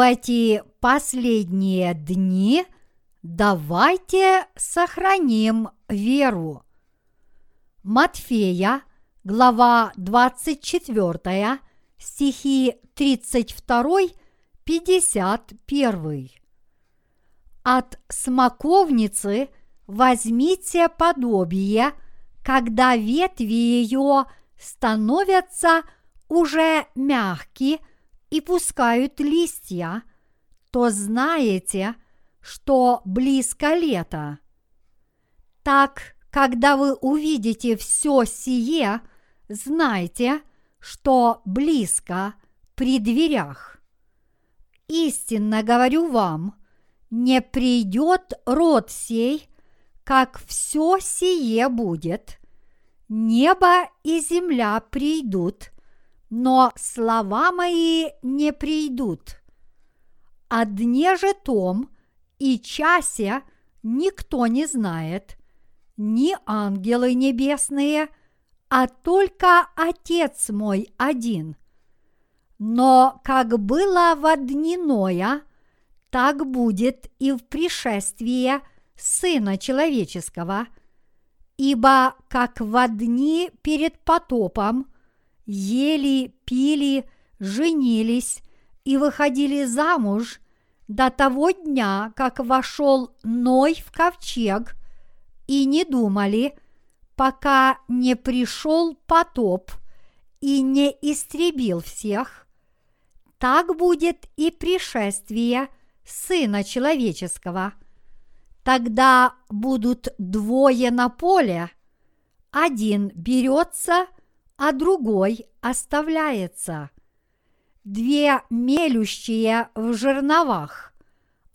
в эти последние дни давайте сохраним веру. Матфея, глава 24, стихи 32-51. От смоковницы возьмите подобие, когда ветви ее становятся уже мягкие и пускают листья, то знаете, что близко лето. Так, когда вы увидите все сие, знайте, что близко при дверях. Истинно говорю вам, не придет род сей, как все сие будет. Небо и земля придут, но слова мои не придут. О дне же том и часе никто не знает, ни ангелы небесные, а только Отец мой один. Но как было в дни Ноя, так будет и в пришествии Сына Человеческого, ибо как в дни перед потопом – ели, пили, женились и выходили замуж до того дня, как вошел Ной в ковчег, и не думали, пока не пришел потоп и не истребил всех, так будет и пришествие Сына Человеческого. Тогда будут двое на поле, один берется – а другой оставляется. Две мелющие в жерновах.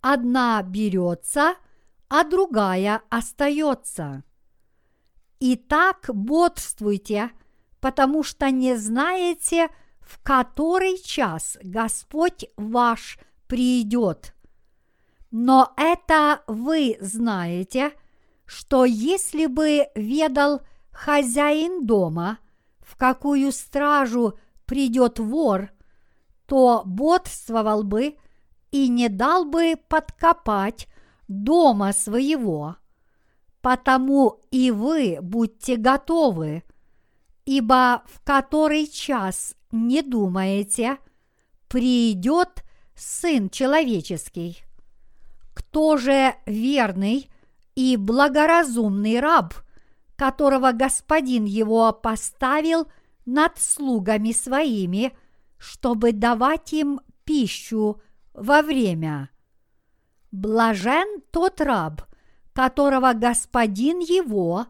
Одна берется, а другая остается. Итак, бодствуйте, потому что не знаете, в который час Господь ваш придет. Но это вы знаете, что если бы ведал хозяин дома – в какую стражу придет вор, то бодствовал бы и не дал бы подкопать дома своего. Потому и вы будьте готовы, ибо в который час не думаете, придет Сын Человеческий. Кто же верный и благоразумный раб – которого господин его поставил над слугами своими, чтобы давать им пищу во время. Блажен тот раб, которого господин его,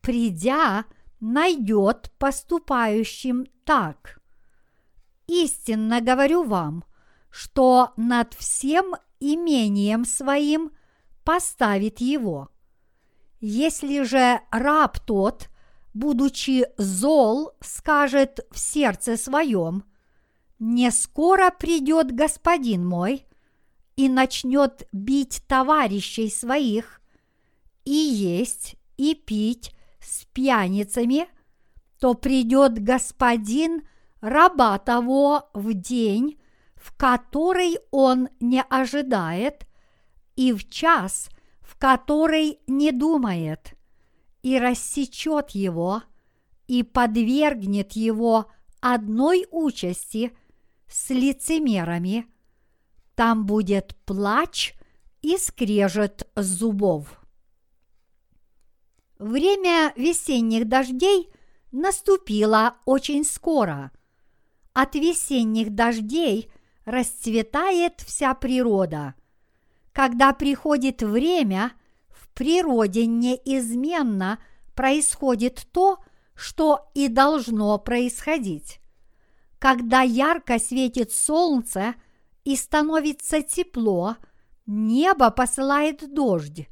придя, найдет поступающим так. Истинно говорю вам, что над всем имением своим поставит его – если же раб тот, будучи зол, скажет в сердце своем, «Не скоро придет господин мой», и начнет бить товарищей своих, и есть, и пить с пьяницами, то придет господин раба того в день, в который он не ожидает, и в час – который не думает, и рассечет его, и подвергнет его одной участи с лицемерами, там будет плач и скрежет зубов. Время весенних дождей наступило очень скоро. От весенних дождей расцветает вся природа – когда приходит время, в природе неизменно происходит то, что и должно происходить. Когда ярко светит солнце и становится тепло, небо посылает дождь,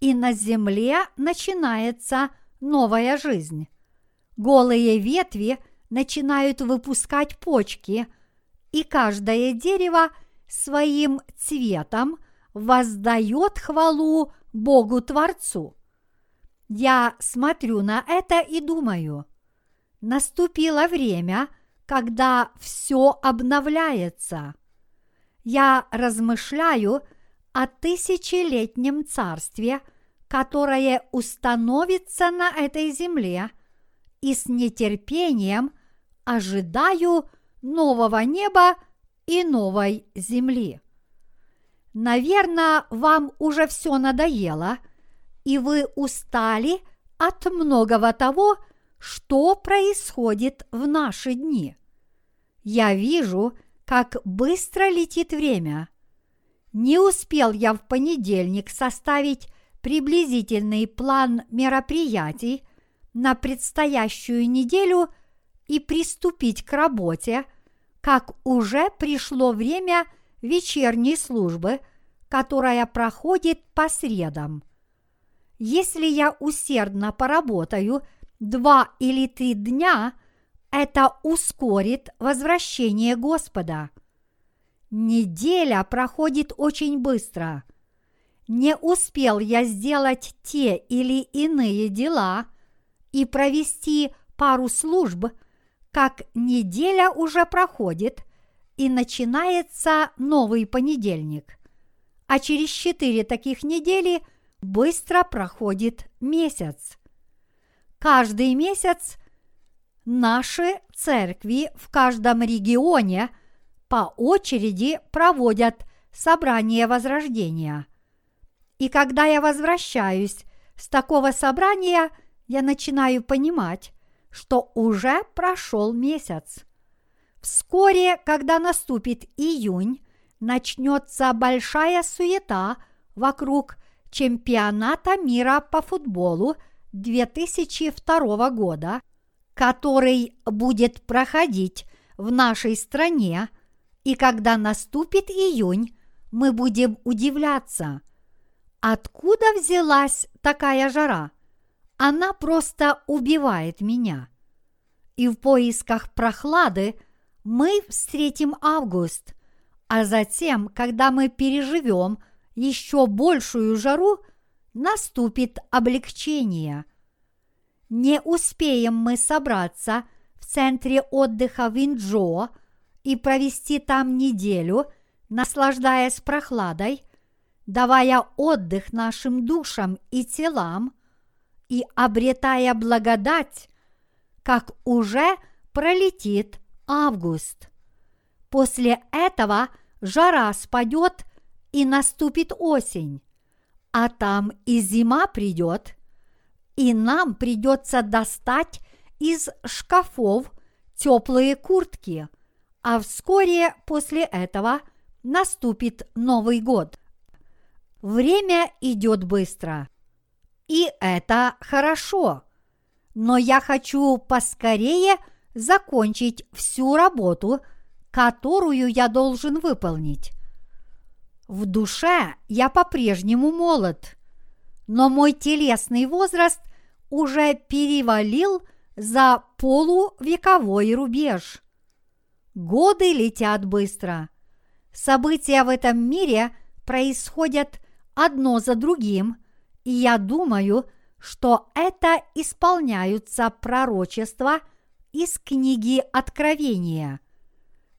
и на земле начинается новая жизнь. Голые ветви начинают выпускать почки, и каждое дерево своим цветом воздает хвалу Богу Творцу. Я смотрю на это и думаю, наступило время, когда все обновляется. я размышляю о тысячелетнем царстве, которое установится на этой земле, и с нетерпением ожидаю нового неба и новой земли. Наверное, вам уже все надоело, и вы устали от многого того, что происходит в наши дни. Я вижу, как быстро летит время. Не успел я в понедельник составить приблизительный план мероприятий на предстоящую неделю и приступить к работе, как уже пришло время вечерней службы, которая проходит по средам. Если я усердно поработаю два или три дня – это ускорит возвращение Господа. Неделя проходит очень быстро. Не успел я сделать те или иные дела и провести пару служб, как неделя уже проходит и начинается новый понедельник. А через четыре таких недели быстро проходит месяц. Каждый месяц Наши церкви в каждом регионе по очереди проводят собрание возрождения. И когда я возвращаюсь с такого собрания, я начинаю понимать, что уже прошел месяц. Вскоре, когда наступит июнь, начнется большая суета вокруг чемпионата мира по футболу 2002 года – который будет проходить в нашей стране, и когда наступит июнь, мы будем удивляться, откуда взялась такая жара. Она просто убивает меня. И в поисках прохлады мы встретим август, а затем, когда мы переживем еще большую жару, наступит облегчение – не успеем мы собраться в центре отдыха Винджо и провести там неделю, наслаждаясь прохладой, давая отдых нашим душам и телам и обретая благодать, как уже пролетит август. После этого жара спадет и наступит осень, а там и зима придет – и нам придется достать из шкафов теплые куртки, а вскоре после этого наступит Новый год. Время идет быстро. И это хорошо. Но я хочу поскорее закончить всю работу, которую я должен выполнить. В душе я по-прежнему молод – но мой телесный возраст уже перевалил за полувековой рубеж. Годы летят быстро. События в этом мире происходят одно за другим, и я думаю, что это исполняются пророчества из книги Откровения.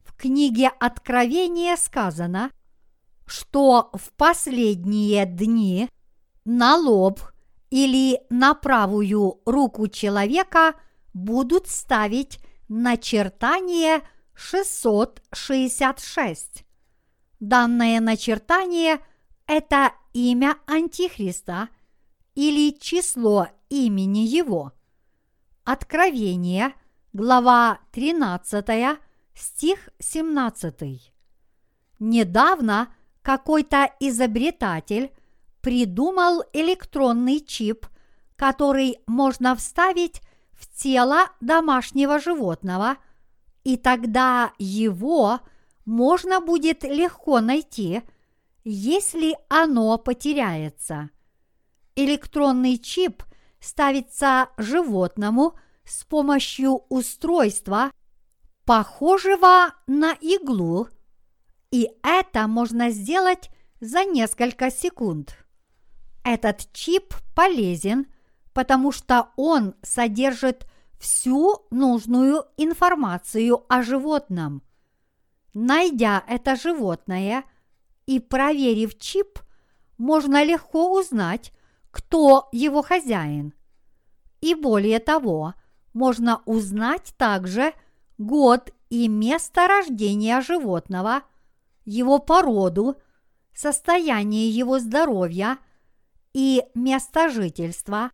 В книге Откровения сказано, что в последние дни на лоб или на правую руку человека будут ставить начертание 666. Данное начертание – это имя Антихриста или число имени его. Откровение, глава 13, стих 17. Недавно какой-то изобретатель придумал электронный чип, который можно вставить в тело домашнего животного, и тогда его можно будет легко найти, если оно потеряется. Электронный чип ставится животному с помощью устройства, похожего на иглу, и это можно сделать за несколько секунд. Этот чип полезен, потому что он содержит всю нужную информацию о животном. Найдя это животное и проверив чип, можно легко узнать, кто его хозяин. И более того, можно узнать также год и место рождения животного, его породу, состояние его здоровья и место жительства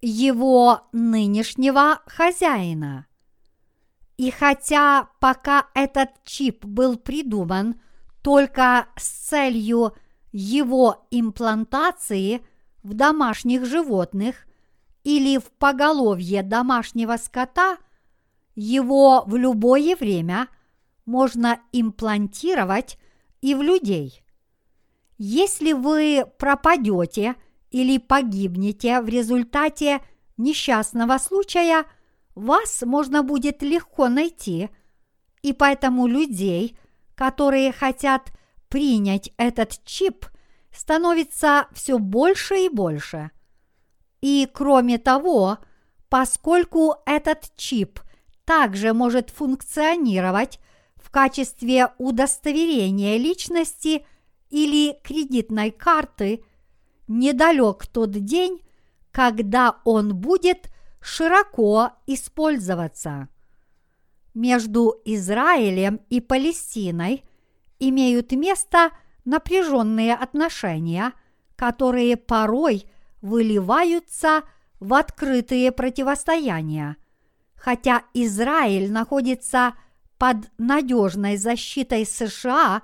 его нынешнего хозяина. И хотя пока этот чип был придуман только с целью его имплантации в домашних животных или в поголовье домашнего скота, его в любое время можно имплантировать и в людей. Если вы пропадете или погибнете в результате несчастного случая – вас можно будет легко найти, и поэтому людей, которые хотят принять этот чип, становится все больше и больше. И кроме того, поскольку этот чип также может функционировать в качестве удостоверения личности или кредитной карты, недалек тот день, когда он будет широко использоваться. Между Израилем и Палестиной имеют место напряженные отношения, которые порой выливаются в открытые противостояния. Хотя Израиль находится под надежной защитой США,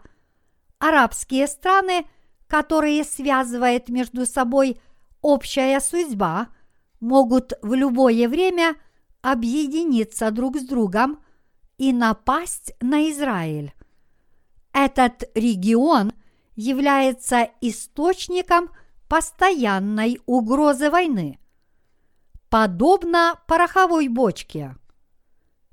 арабские страны, которые связывает между собой общая судьба – могут в любое время объединиться друг с другом и напасть на Израиль. Этот регион является источником постоянной угрозы войны, подобно пороховой бочке.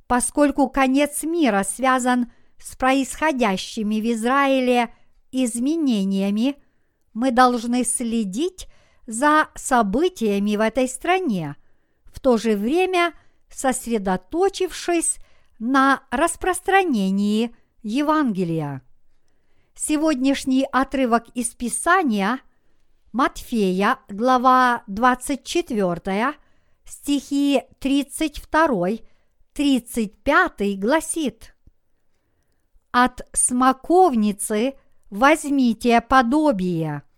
Поскольку конец мира связан с происходящими в Израиле изменениями, мы должны следить за событиями в этой стране, в то же время сосредоточившись на распространении Евангелия. Сегодняшний отрывок из Писания Матфея, глава 24, стихи 32-35 гласит «От смоковницы возьмите подобие –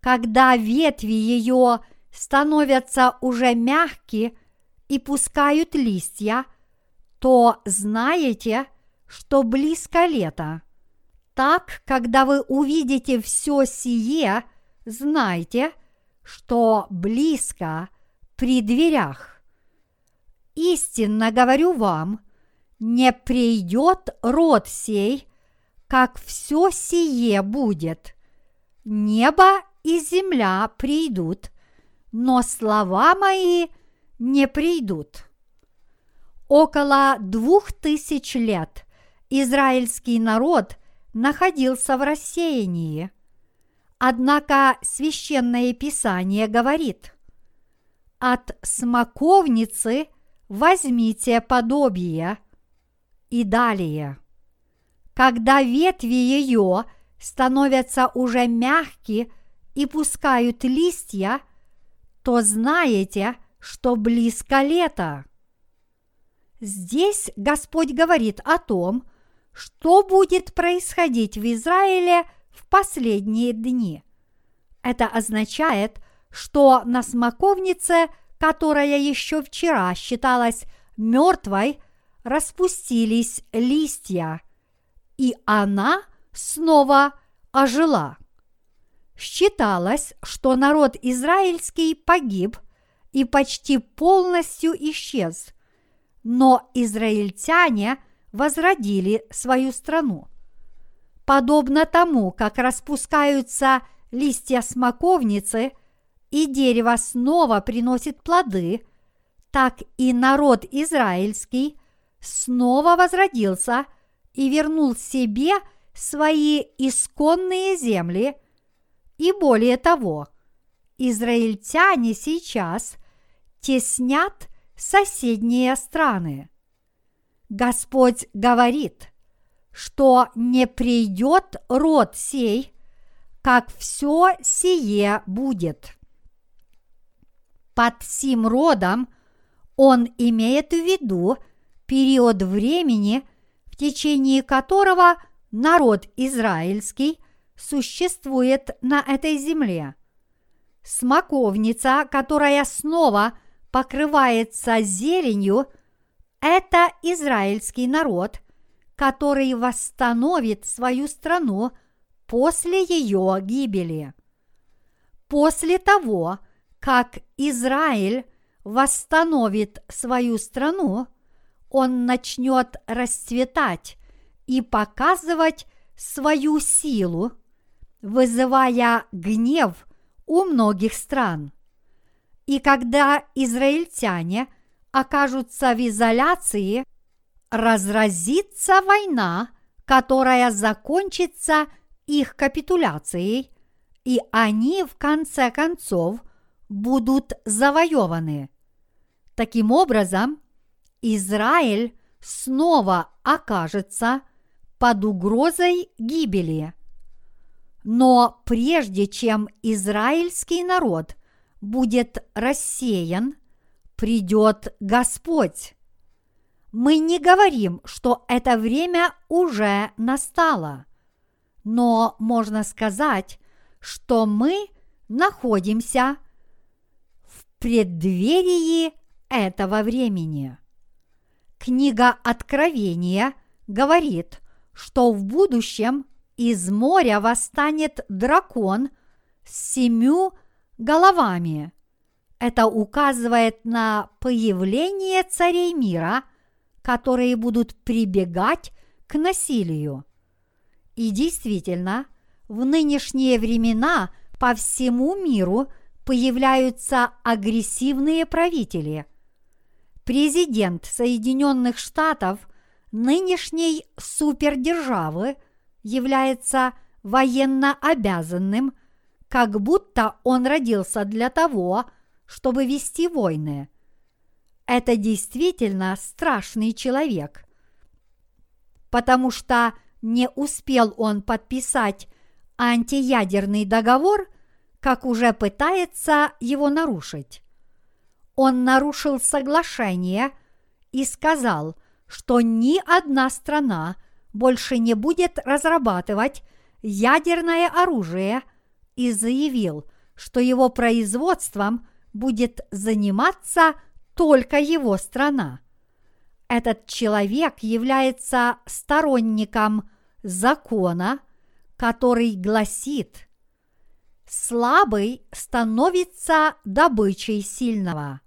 когда ветви ее становятся уже мягкие и пускают листья, то знаете, что близко лето. Так, когда вы увидите все сие, знайте, что близко при дверях. Истинно говорю вам, не придет род сей, как все сие будет. Небо и земля придут, но слова мои не придут. Около двух тысяч лет израильский народ находился в рассеянии. Однако священное писание говорит, от смоковницы возьмите подобие и далее. Когда ветви ее становятся уже мягкие и пускают листья, то знаете, что близко лето. Здесь Господь говорит о том, что будет происходить в Израиле в последние дни. Это означает, что на смоковнице, которая еще вчера считалась мертвой, распустились листья, и она снова ожила. Считалось, что народ израильский погиб и почти полностью исчез, но израильтяне возродили свою страну. Подобно тому, как распускаются листья смоковницы и дерево снова приносит плоды, так и народ израильский снова возродился и вернул себе свои исконные земли – и более того, израильтяне сейчас теснят соседние страны. Господь говорит, что не придет род сей, как все сие будет. Под сим родом он имеет в виду период времени, в течение которого народ израильский существует на этой земле. Смоковница, которая снова покрывается зеленью, это израильский народ, который восстановит свою страну после ее гибели. После того, как Израиль восстановит свою страну, он начнет расцветать и показывать свою силу, вызывая гнев у многих стран. И когда израильтяне окажутся в изоляции, разразится война, которая закончится их капитуляцией, и они в конце концов будут завоеваны. Таким образом, Израиль снова окажется под угрозой гибели. Но прежде чем израильский народ будет рассеян, придет Господь. Мы не говорим, что это время уже настало, но можно сказать, что мы находимся в преддверии этого времени. Книга Откровения говорит, что в будущем из моря восстанет дракон с семью головами. Это указывает на появление царей мира, которые будут прибегать к насилию. И действительно, в нынешние времена по всему миру появляются агрессивные правители. Президент Соединенных Штатов нынешней супердержавы – является военно обязанным, как будто он родился для того, чтобы вести войны. Это действительно страшный человек, потому что не успел он подписать антиядерный договор, как уже пытается его нарушить. Он нарушил соглашение и сказал, что ни одна страна – больше не будет разрабатывать ядерное оружие и заявил, что его производством будет заниматься только его страна. Этот человек является сторонником закона, который гласит «Слабый становится добычей сильного».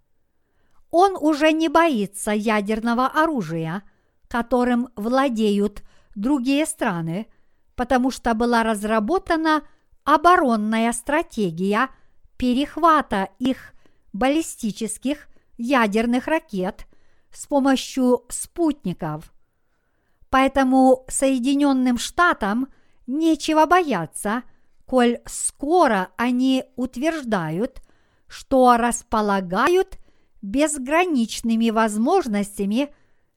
Он уже не боится ядерного оружия, которым владеют другие страны, потому что была разработана оборонная стратегия перехвата их баллистических ядерных ракет с помощью спутников. Поэтому Соединенным Штатам нечего бояться, коль скоро они утверждают, что располагают безграничными возможностями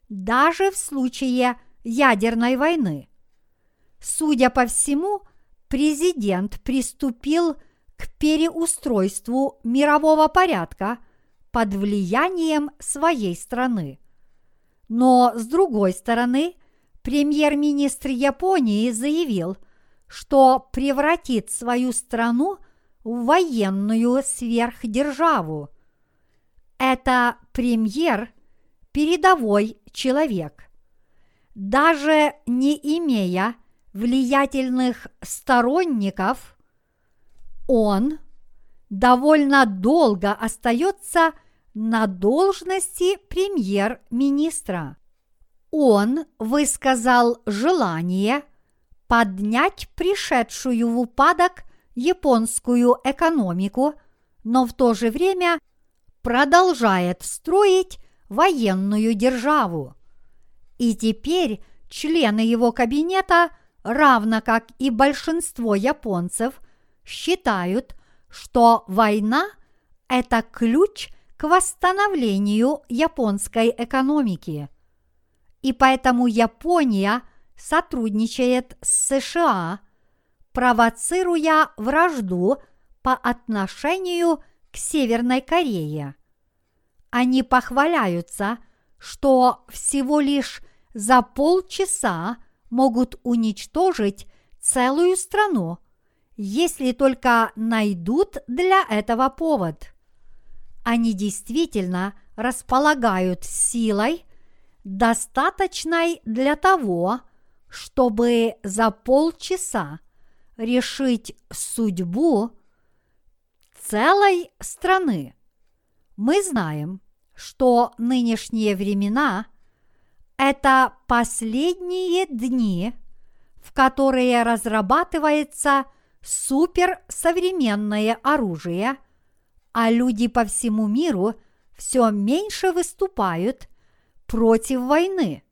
даже в случае ядерной войны. Судя по всему, президент приступил к переустройству мирового порядка под влиянием своей страны. Но, с другой стороны, премьер-министр Японии заявил, что превратит свою страну в военную сверхдержаву. Это премьер – передовой человек даже не имея влиятельных сторонников, он довольно долго остается на должности премьер-министра. Он высказал желание поднять пришедшую в упадок японскую экономику, но в то же время продолжает строить военную державу. И теперь члены его кабинета, равно как и большинство японцев, считают, что война – это ключ к восстановлению японской экономики. И поэтому Япония сотрудничает с США, провоцируя вражду по отношению к Северной Корее. Они похваляются, что всего лишь за полчаса могут уничтожить целую страну, если только найдут для этого повод. Они действительно располагают силой, достаточной для того, чтобы за полчаса решить судьбу целой страны. Мы знаем, что нынешние времена – это последние дни, в которые разрабатывается суперсовременное оружие, а люди по всему миру все меньше выступают против войны,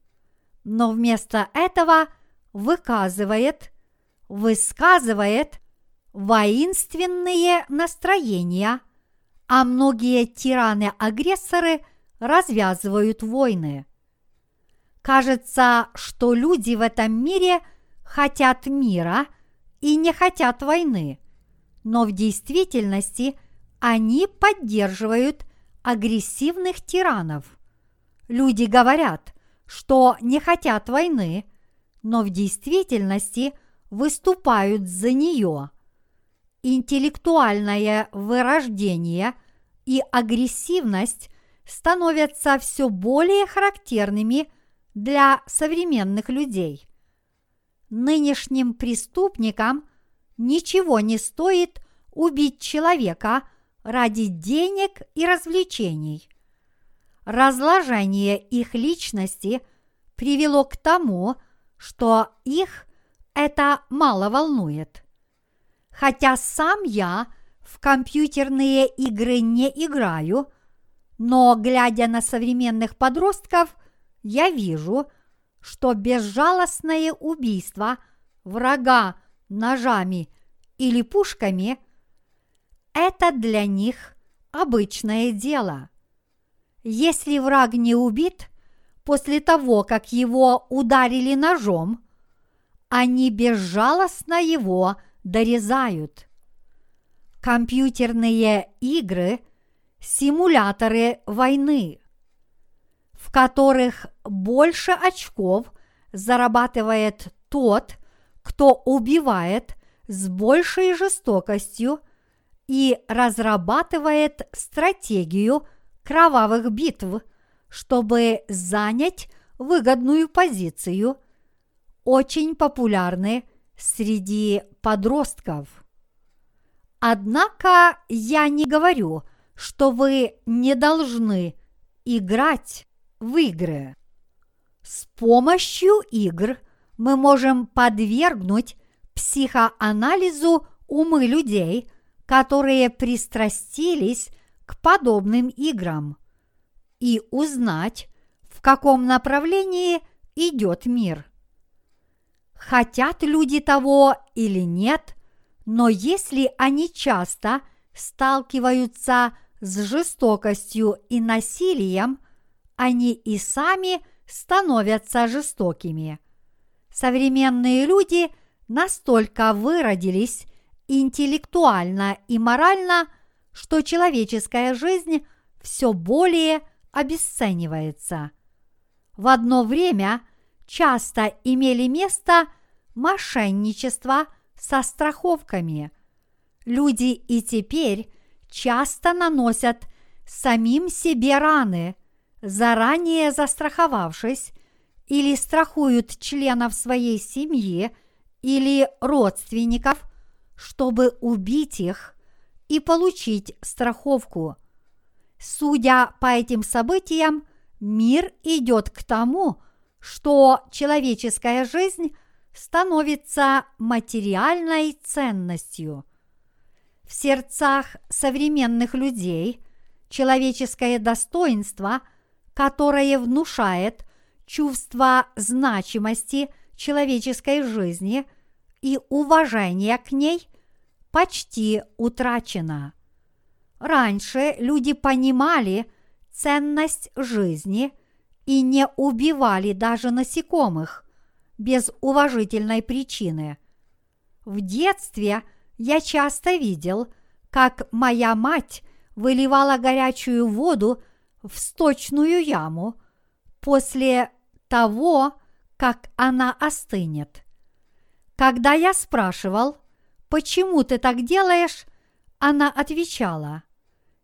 но вместо этого выказывает, высказывает воинственные настроения, а многие тираны-агрессоры развязывают войны. Кажется, что люди в этом мире хотят мира и не хотят войны, но в действительности они поддерживают агрессивных тиранов. Люди говорят, что не хотят войны, но в действительности выступают за нее. Интеллектуальное вырождение и агрессивность становятся все более характерными для современных людей. Нынешним преступникам ничего не стоит убить человека ради денег и развлечений. Разложение их личности привело к тому, что их это мало волнует. Хотя сам я в компьютерные игры не играю, но глядя на современных подростков, я вижу, что безжалостное убийство врага ножами или пушками – это для них обычное дело. Если враг не убит после того, как его ударили ножом, они безжалостно его дорезают. Компьютерные игры – симуляторы войны, в которых больше очков зарабатывает тот, кто убивает с большей жестокостью и разрабатывает стратегию кровавых битв, чтобы занять выгодную позицию, очень популярны среди подростков. Однако я не говорю, что вы не должны играть в игры. С помощью игр мы можем подвергнуть психоанализу умы людей, которые пристрастились к подобным играм, и узнать, в каком направлении идет мир. Хотят люди того или нет, но если они часто сталкиваются с жестокостью и насилием, они и сами становятся жестокими. Современные люди настолько выродились интеллектуально и морально, что человеческая жизнь все более обесценивается. В одно время часто имели место мошенничество со страховками. Люди и теперь часто наносят самим себе раны, заранее застраховавшись, или страхуют членов своей семьи или родственников, чтобы убить их и получить страховку. Судя по этим событиям, мир идет к тому, что человеческая жизнь становится материальной ценностью. В сердцах современных людей человеческое достоинство, которое внушает чувство значимости человеческой жизни и уважения к ней, почти утрачено. Раньше люди понимали ценность жизни и не убивали даже насекомых, без уважительной причины. В детстве я часто видел, как моя мать выливала горячую воду в сточную яму после того, как она остынет. Когда я спрашивал, почему ты так делаешь, она отвечала,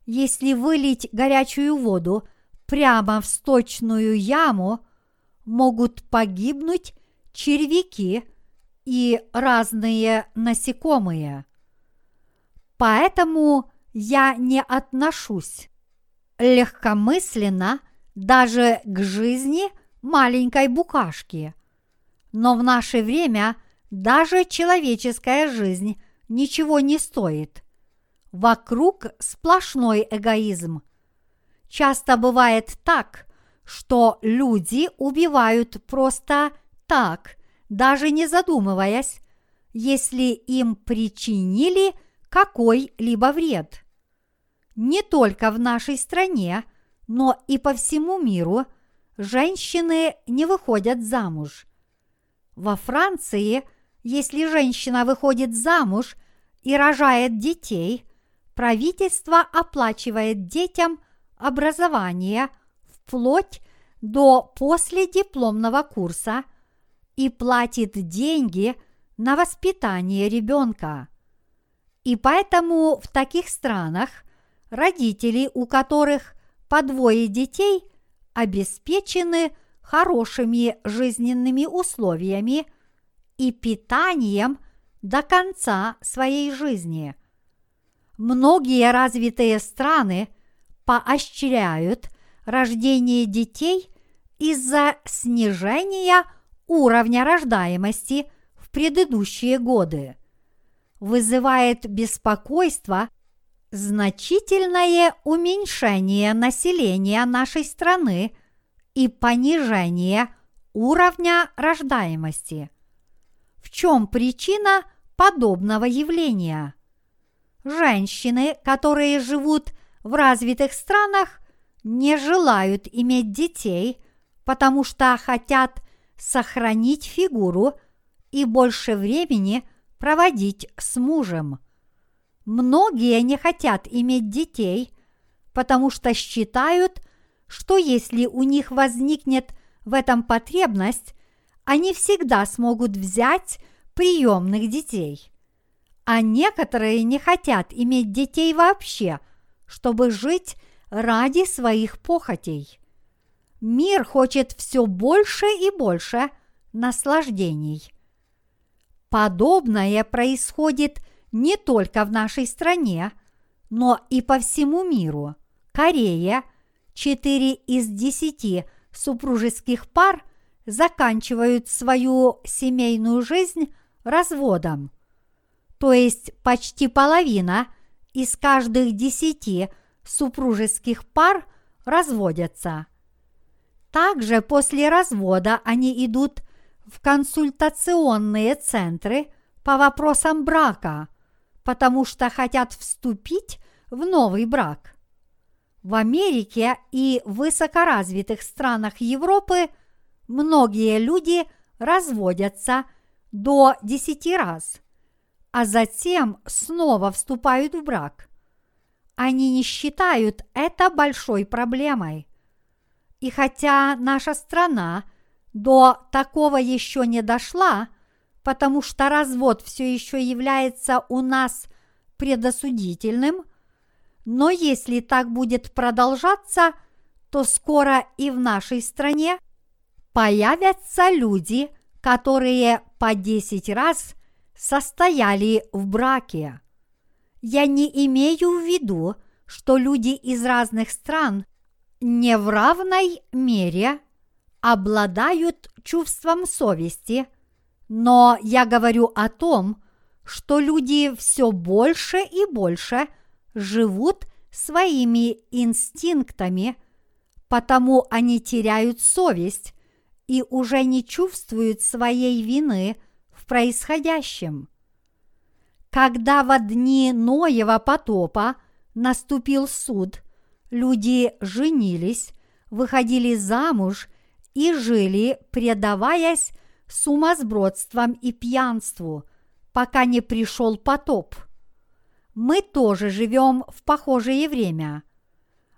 если вылить горячую воду прямо в сточную яму, могут погибнуть червяки и разные насекомые. Поэтому я не отношусь легкомысленно даже к жизни маленькой букашки. Но в наше время даже человеческая жизнь ничего не стоит. Вокруг сплошной эгоизм. Часто бывает так, что люди убивают просто так, даже не задумываясь, если им причинили какой-либо вред. Не только в нашей стране, но и по всему миру женщины не выходят замуж. Во Франции, если женщина выходит замуж и рожает детей, правительство оплачивает детям образование вплоть до последипломного курса и платит деньги на воспитание ребенка. И поэтому в таких странах родители, у которых по двое детей, обеспечены хорошими жизненными условиями и питанием до конца своей жизни. Многие развитые страны поощряют рождение детей из-за снижения уровня рождаемости в предыдущие годы. Вызывает беспокойство значительное уменьшение населения нашей страны и понижение уровня рождаемости. Чем причина подобного явления? Женщины, которые живут в развитых странах, не желают иметь детей, потому что хотят сохранить фигуру и больше времени проводить с мужем. Многие не хотят иметь детей, потому что считают, что если у них возникнет в этом потребность, они всегда смогут взять приемных детей. А некоторые не хотят иметь детей вообще, чтобы жить ради своих похотей. Мир хочет все больше и больше наслаждений. Подобное происходит не только в нашей стране, но и по всему миру. Корея, 4 из 10 супружеских пар заканчивают свою семейную жизнь разводом. То есть почти половина из каждых десяти супружеских пар разводятся. Также после развода они идут в консультационные центры по вопросам брака, потому что хотят вступить в новый брак. В Америке и высокоразвитых странах Европы многие люди разводятся до 10 раз, а затем снова вступают в брак. Они не считают это большой проблемой. И хотя наша страна до такого еще не дошла, потому что развод все еще является у нас предосудительным, но если так будет продолжаться, то скоро и в нашей стране появятся люди, которые по 10 раз состояли в браке. Я не имею в виду, что люди из разных стран не в равной мере обладают чувством совести, но я говорю о том, что люди все больше и больше живут своими инстинктами, потому они теряют совесть и уже не чувствуют своей вины в происходящем. Когда во дни Ноева потопа наступил суд, люди женились, выходили замуж и жили, предаваясь сумасбродством и пьянству, пока не пришел потоп. Мы тоже живем в похожее время.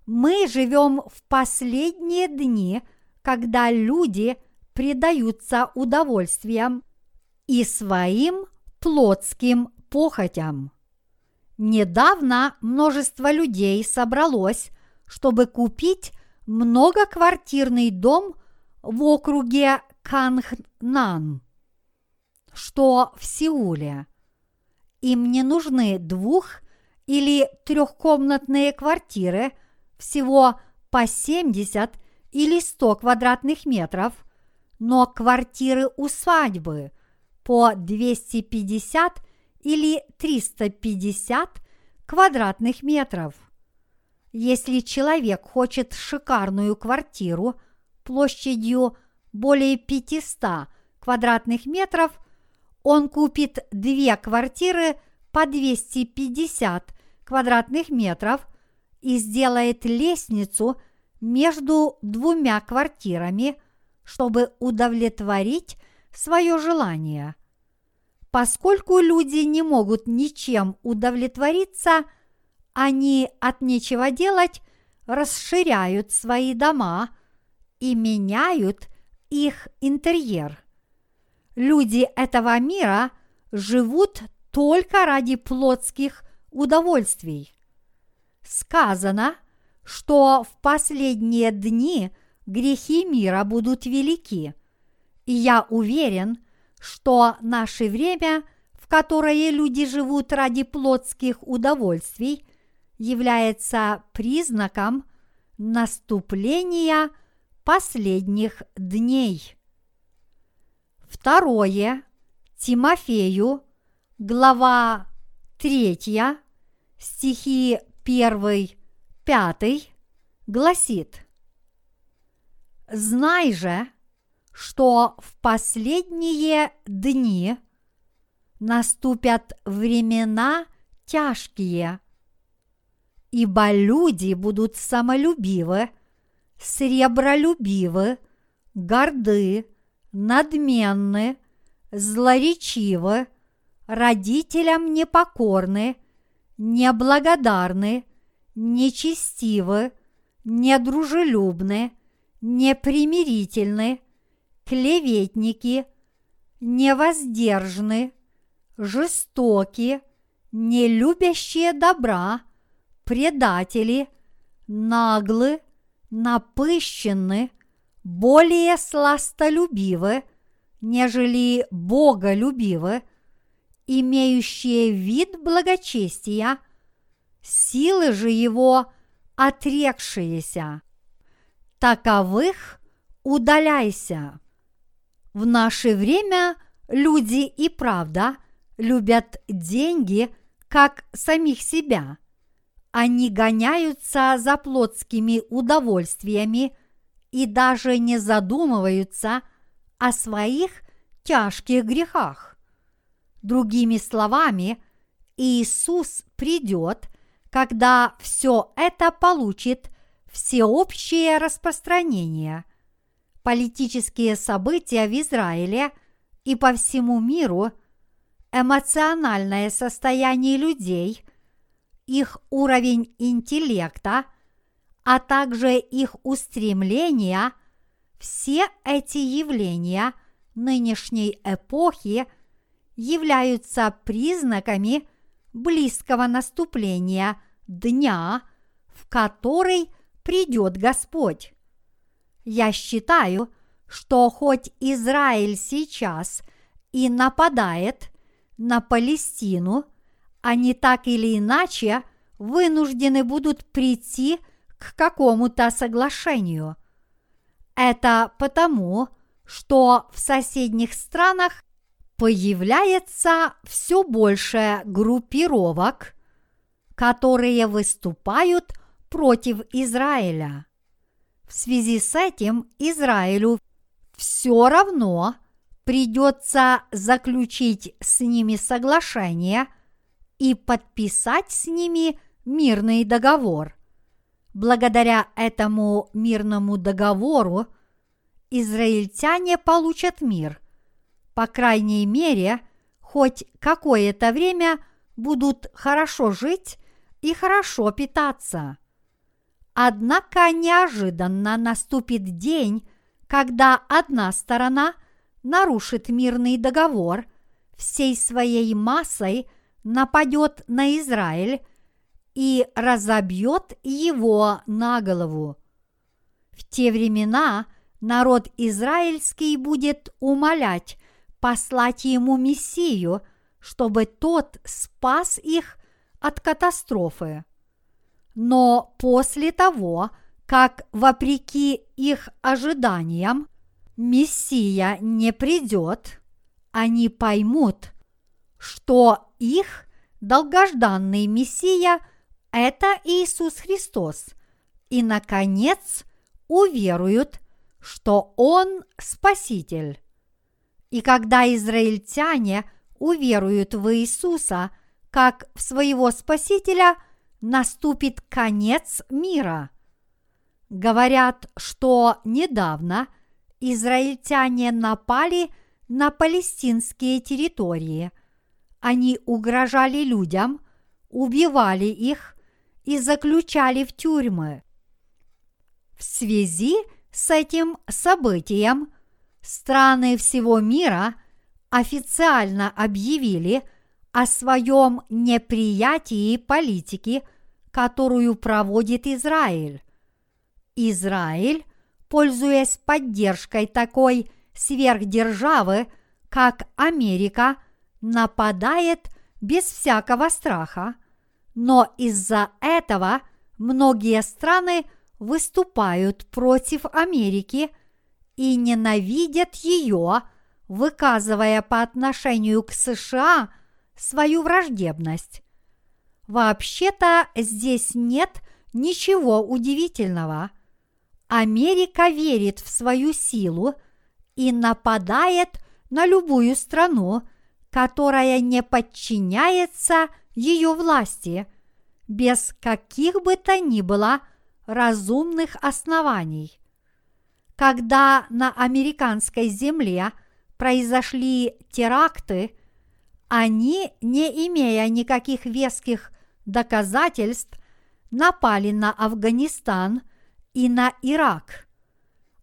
Мы живем в последние дни, когда люди предаются удовольствиям и своим плотским похотям. Недавно множество людей собралось, чтобы купить многоквартирный дом в округе Кангнан, что в Сеуле. Им не нужны двух- или трехкомнатные квартиры всего по 70 или 100 квадратных метров, но квартиры усадьбы по 250 или 350 квадратных метров. Если человек хочет шикарную квартиру площадью более 500 квадратных метров, он купит две квартиры по 250 квадратных метров и сделает лестницу между двумя квартирами, чтобы удовлетворить свое желание. Поскольку люди не могут ничем удовлетвориться, они от нечего делать расширяют свои дома и меняют их интерьер. Люди этого мира живут только ради плотских удовольствий. Сказано, что в последние дни грехи мира будут велики, и я уверен, что наше время, в которое люди живут ради плотских удовольствий, является признаком наступления последних дней. Второе. Тимофею, глава 3, стихи 1, 5, гласит «Знай же, что в последние дни наступят времена тяжкие, ибо люди будут самолюбивы, сребролюбивы, горды, надменны, злоречивы, родителям непокорны, неблагодарны, нечестивы, недружелюбны, непримирительны, клеветники, невоздержны, жестоки, не любящие добра, предатели, наглы, напыщенны, более сластолюбивы, нежели боголюбивы, имеющие вид благочестия, силы же его отрекшиеся. Таковых удаляйся. В наше время люди и правда любят деньги как самих себя. Они гоняются за плотскими удовольствиями и даже не задумываются о своих тяжких грехах. Другими словами, Иисус придет, когда все это получит всеобщее распространение – политические события в Израиле и по всему миру, эмоциональное состояние людей, их уровень интеллекта, а также их устремления, все эти явления нынешней эпохи являются признаками близкого наступления дня, в который придет Господь. Я считаю, что хоть Израиль сейчас и нападает на Палестину, они так или иначе вынуждены будут прийти к какому-то соглашению. Это потому, что в соседних странах появляется все больше группировок, которые выступают против Израиля. В связи с этим Израилю все равно придется заключить с ними соглашение и подписать с ними мирный договор. Благодаря этому мирному договору израильтяне получат мир, по крайней мере, хоть какое-то время будут хорошо жить и хорошо питаться. Однако неожиданно наступит день, когда одна сторона нарушит мирный договор, всей своей массой нападет на Израиль и разобьет его на голову. В те времена народ израильский будет умолять послать ему Мессию, чтобы тот спас их от катастрофы. Но после того, как, вопреки их ожиданиям, Мессия не придет, они поймут, что их долгожданный Мессия – это Иисус Христос, и, наконец, уверуют, что Он Спаситель. И когда израильтяне уверуют в Иисуса как в своего Спасителя, наступит конец мира. Говорят, что недавно израильтяне напали на палестинские территории. Они угрожали людям, убивали их и заключали в тюрьмы. В связи с этим событием страны всего мира официально объявили о своем неприятии политики, которую проводит Израиль. Израиль, пользуясь поддержкой такой сверхдержавы, как Америка, нападает без всякого страха, но из-за этого многие страны выступают против Америки и ненавидят ее, выказывая по отношению к США свою враждебность. Вообще-то здесь нет ничего удивительного – Америка верит в свою силу и нападает на любую страну, которая не подчиняется ее власти, без каких бы то ни было разумных оснований. Когда на американской земле произошли теракты, они, не имея никаких веских доказательств, напали на Афганистан – и на Ирак.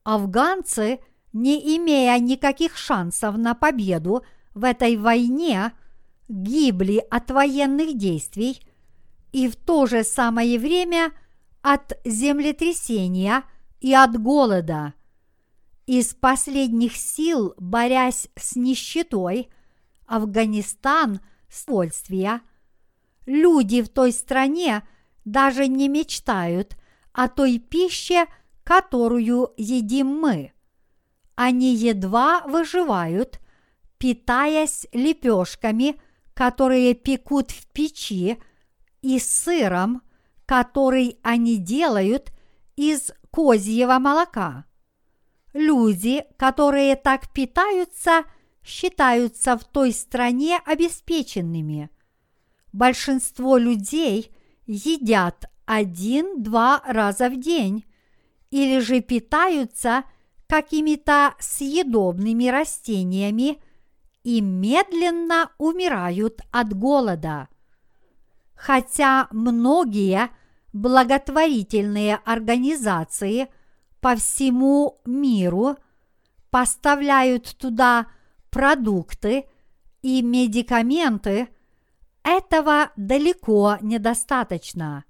Афганцы, не имея никаких шансов на победу в этой войне, гибли от военных действий и в то же самое время от землетрясения и от голода. Из последних сил, борясь с нищетой, Афганистан – свольствия, люди в той стране даже не мечтают о той пище, которую едим мы. Они едва выживают, питаясь лепешками, которые пекут в печи, и сыром, который они делают из козьего молока. Люди, которые так питаются, считаются в той стране обеспеченными. Большинство людей едят один-два раза в день или же питаются какими-то съедобными растениями и медленно умирают от голода. Хотя многие благотворительные организации по всему миру поставляют туда продукты и медикаменты, этого далеко недостаточно.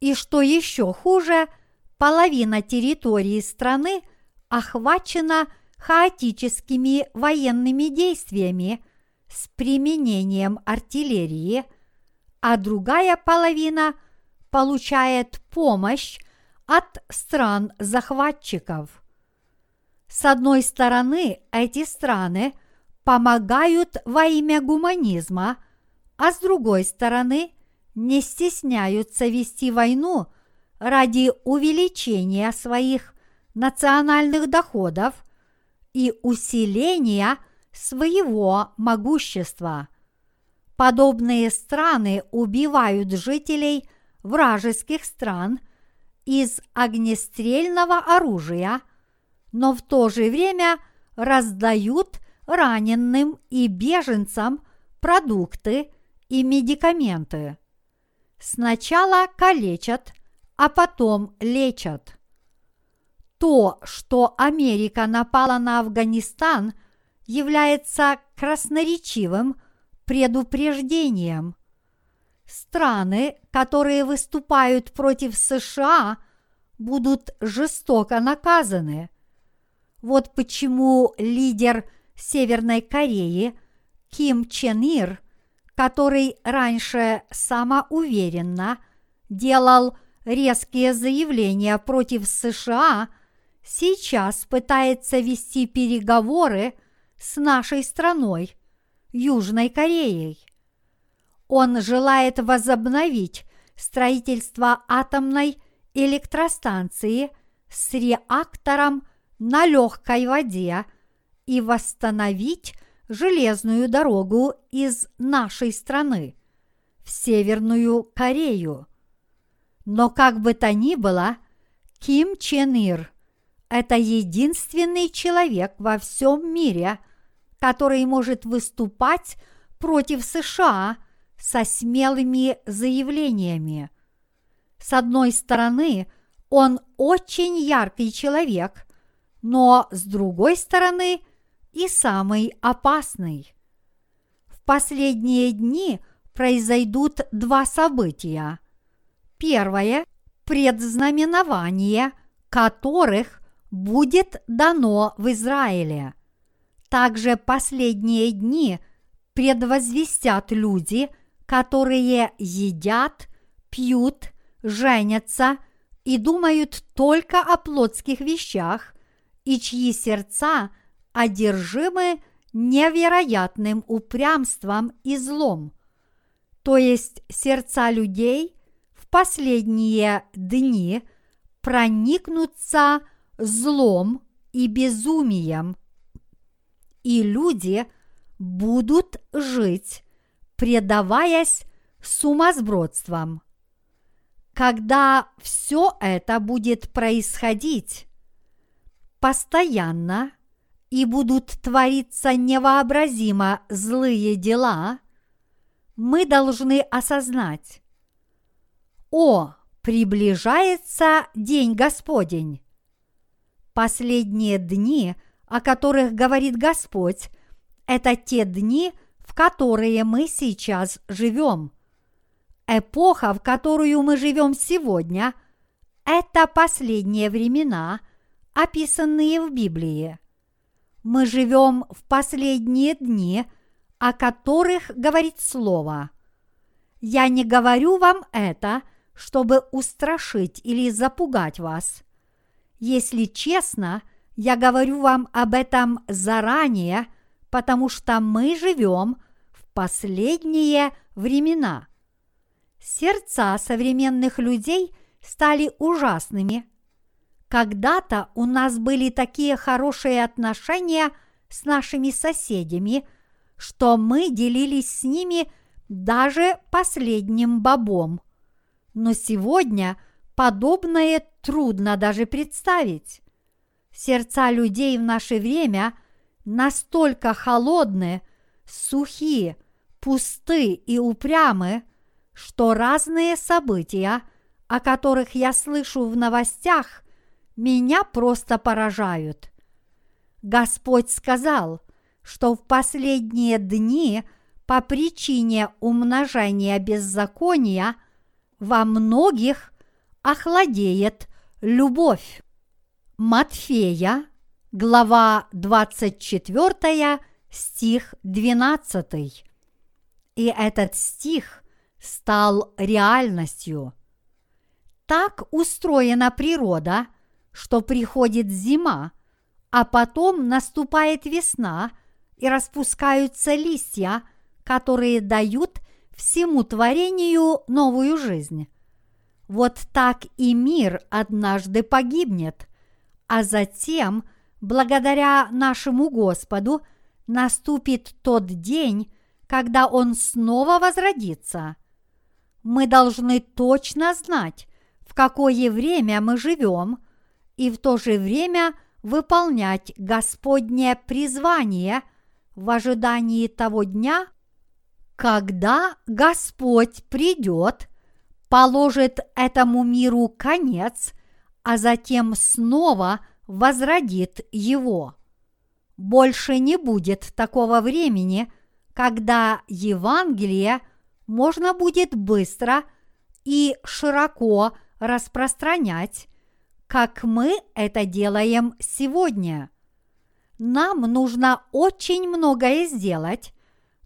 И что еще хуже, половина территории страны охвачена хаотическими военными действиями с применением артиллерии, а другая половина получает помощь от стран-захватчиков. С одной стороны, эти страны помогают во имя гуманизма, а с другой стороны, не стесняются вести войну ради увеличения своих национальных доходов и усиления своего могущества. Подобные страны убивают жителей вражеских стран из огнестрельного оружия, но в то же время раздают раненым и беженцам продукты и медикаменты. Сначала калечат, а потом лечат. То, что Америка напала на Афганистан, является красноречивым предупреждением. Страны, которые выступают против США, будут жестоко наказаны. Вот почему лидер Северной Кореи Ким Чен Ир, который раньше самоуверенно делал резкие заявления против США, сейчас пытается вести переговоры с нашей страной, Южной Кореей. Он желает возобновить строительство атомной электростанции с реактором на легкой воде и восстановить железную дорогу из нашей страны в Северную Корею. Но как бы то ни было, Ким Чен Ир – это единственный человек во всем мире, который может выступать против США со смелыми заявлениями. С одной стороны, он очень яркий человек, но с другой стороны и самый опасный. В последние дни произойдут два события – Первое – предзнаменование, которых будет дано в Израиле. Также последние дни предвозвестят люди, которые едят, пьют, женятся и думают только о плотских вещах, и чьи сердца одержимы невероятным упрямством и злом. То есть сердца людей – последние дни проникнутся злом и безумием, и люди будут жить, предаваясь сумасбродствам. Когда все это будет происходить постоянно и будут твориться невообразимо злые дела, мы должны осознать, о, приближается день Господень! Последние дни, о которых говорит Господь, это те дни, в которые мы сейчас живем. Эпоха, в которую мы живем сегодня, это последние времена, описанные в Библии. Мы живем в последние дни, о которых говорит Слово. Я не говорю вам это – чтобы устрашить или запугать вас. Если честно, я говорю вам об этом заранее, потому что мы живем в последние времена. Сердца современных людей стали ужасными. Когда-то у нас были такие хорошие отношения с нашими соседями, что мы делились с ними даже последним бобом но сегодня подобное трудно даже представить. Сердца людей в наше время настолько холодны, сухие, пусты и упрямы, что разные события, о которых я слышу в новостях, меня просто поражают. Господь сказал, что в последние дни по причине умножения беззакония – во многих охладеет любовь. Матфея, глава 24, стих 12. И этот стих стал реальностью. Так устроена природа, что приходит зима, а потом наступает весна и распускаются листья, которые дают всему творению новую жизнь. Вот так и мир однажды погибнет, а затем, благодаря нашему Господу, наступит тот день, когда Он снова возродится. Мы должны точно знать, в какое время мы живем, и в то же время выполнять Господнее призвание в ожидании того дня, когда Господь придет, положит этому миру конец, а затем снова возродит его. Больше не будет такого времени, когда Евангелие можно будет быстро и широко распространять, как мы это делаем сегодня. Нам нужно очень многое сделать,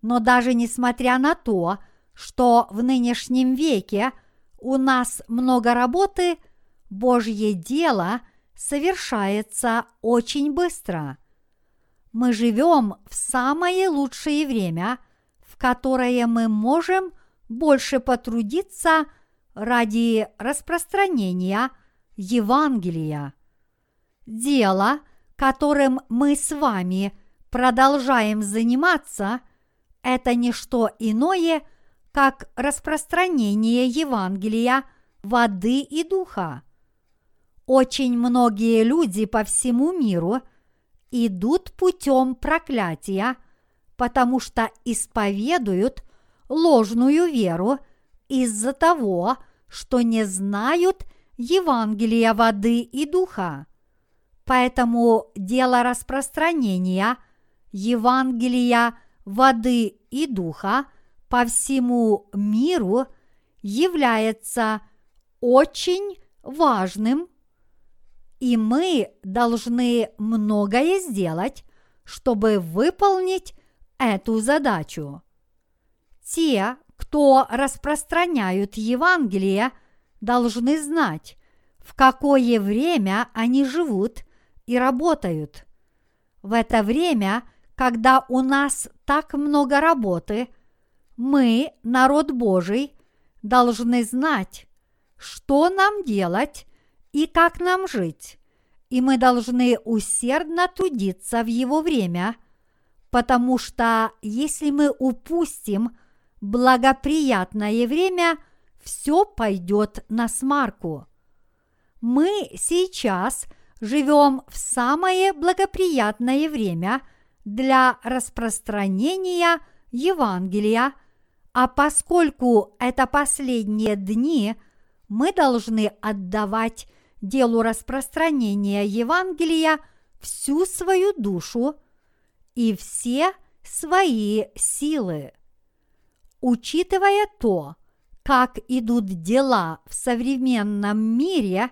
но даже несмотря на то, что в нынешнем веке у нас много работы, Божье дело совершается очень быстро. Мы живем в самое лучшее время, в которое мы можем больше потрудиться ради распространения Евангелия. Дело, которым мы с вами продолжаем заниматься, это не что иное, как распространение Евангелия воды и духа. Очень многие люди по всему миру идут путем проклятия, потому что исповедуют ложную веру из-за того, что не знают Евангелия воды и духа. Поэтому дело распространения Евангелия воды и духа по всему миру является очень важным, и мы должны многое сделать, чтобы выполнить эту задачу. Те, кто распространяют Евангелие, должны знать, в какое время они живут и работают. В это время, когда у нас так много работы, мы, народ Божий, должны знать, что нам делать и как нам жить, и мы должны усердно трудиться в его время, потому что если мы упустим благоприятное время, все пойдет на смарку. Мы сейчас живем в самое благоприятное время для распространения Евангелия, а поскольку это последние дни, мы должны отдавать делу распространения Евангелия всю свою душу и все свои силы. Учитывая то, как идут дела в современном мире,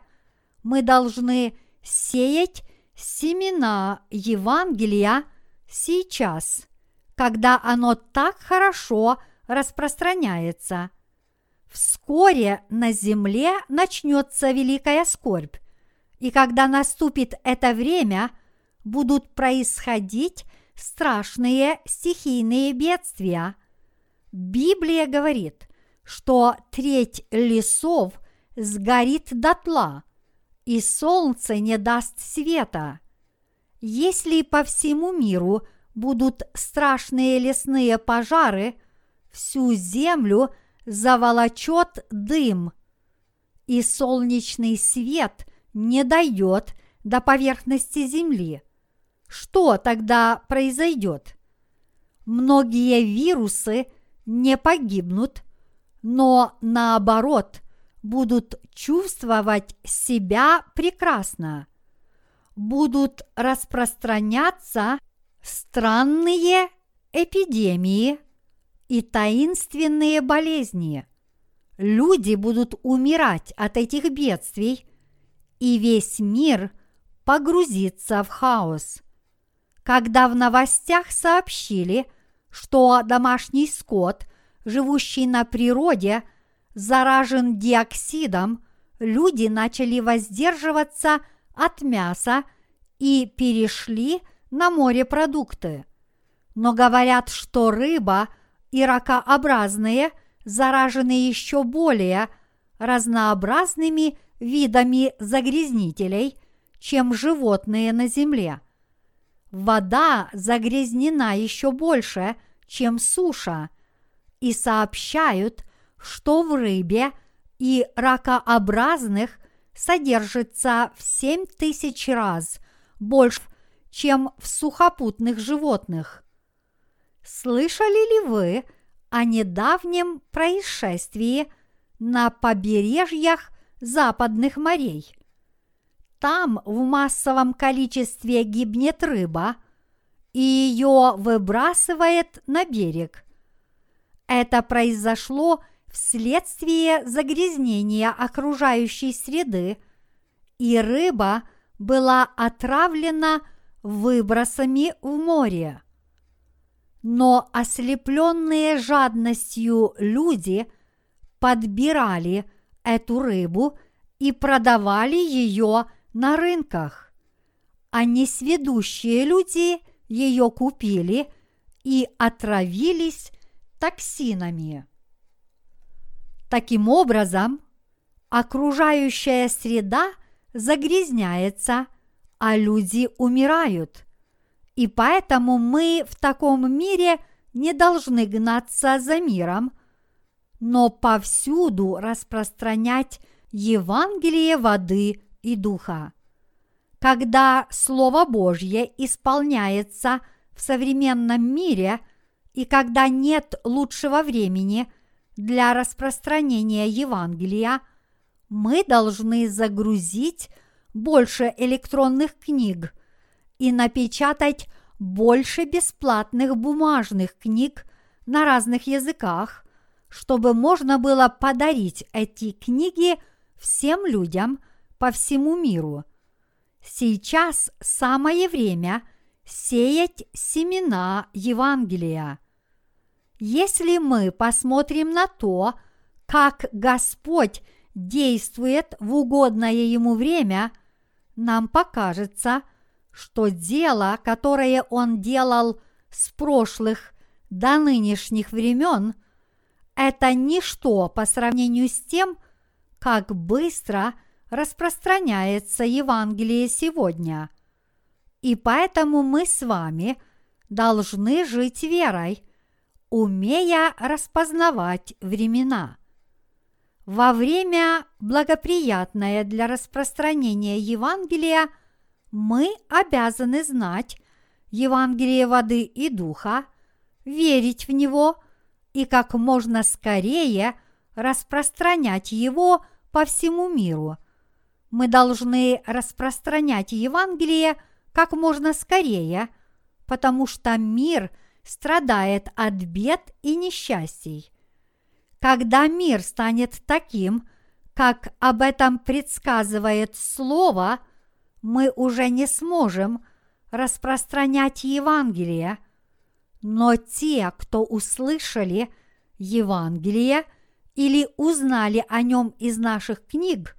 мы должны сеять семена Евангелия сейчас, когда оно так хорошо распространяется. Вскоре на земле начнется великая скорбь, и когда наступит это время, будут происходить страшные стихийные бедствия. Библия говорит, что треть лесов сгорит дотла, и солнце не даст света. Если по всему миру будут страшные лесные пожары, всю землю заволочет дым, и солнечный свет не дойдет до поверхности земли. Что тогда произойдет? Многие вирусы не погибнут, но наоборот будут чувствовать себя прекрасно. Будут распространяться странные эпидемии и таинственные болезни. Люди будут умирать от этих бедствий, и весь мир погрузится в хаос. Когда в новостях сообщили, что домашний скот, живущий на природе, заражен диоксидом, люди начали воздерживаться от мяса и перешли на морепродукты. Но говорят, что рыба и ракообразные заражены еще более разнообразными видами загрязнителей, чем животные на земле. Вода загрязнена еще больше, чем суша, и сообщают, что в рыбе и ракообразных содержится в семь тысяч раз больше, чем в сухопутных животных. Слышали ли вы о недавнем происшествии на побережьях западных морей? Там в массовом количестве гибнет рыба, и ее выбрасывает на берег. Это произошло вследствие загрязнения окружающей среды, и рыба была отравлена выбросами в море. Но ослепленные жадностью люди подбирали эту рыбу и продавали ее на рынках, а несведущие люди ее купили и отравились токсинами. Таким образом, окружающая среда загрязняется, а люди умирают. И поэтому мы в таком мире не должны гнаться за миром, но повсюду распространять Евангелие воды и духа. Когда Слово Божье исполняется в современном мире и когда нет лучшего времени для распространения Евангелия, мы должны загрузить больше электронных книг и напечатать больше бесплатных бумажных книг на разных языках, чтобы можно было подарить эти книги всем людям по всему миру. Сейчас самое время сеять семена Евангелия. Если мы посмотрим на то, как Господь действует в угодное ему время, нам покажется, что дело, которое он делал с прошлых до нынешних времен, это ничто по сравнению с тем, как быстро распространяется Евангелие сегодня. И поэтому мы с вами должны жить верой, умея распознавать времена. Во время, благоприятное для распространения Евангелия, мы обязаны знать Евангелие воды и духа, верить в него и как можно скорее распространять его по всему миру. Мы должны распространять Евангелие как можно скорее, потому что мир страдает от бед и несчастий. Когда мир станет таким, как об этом предсказывает Слово, мы уже не сможем распространять Евангелие, но те, кто услышали Евангелие или узнали о нем из наших книг,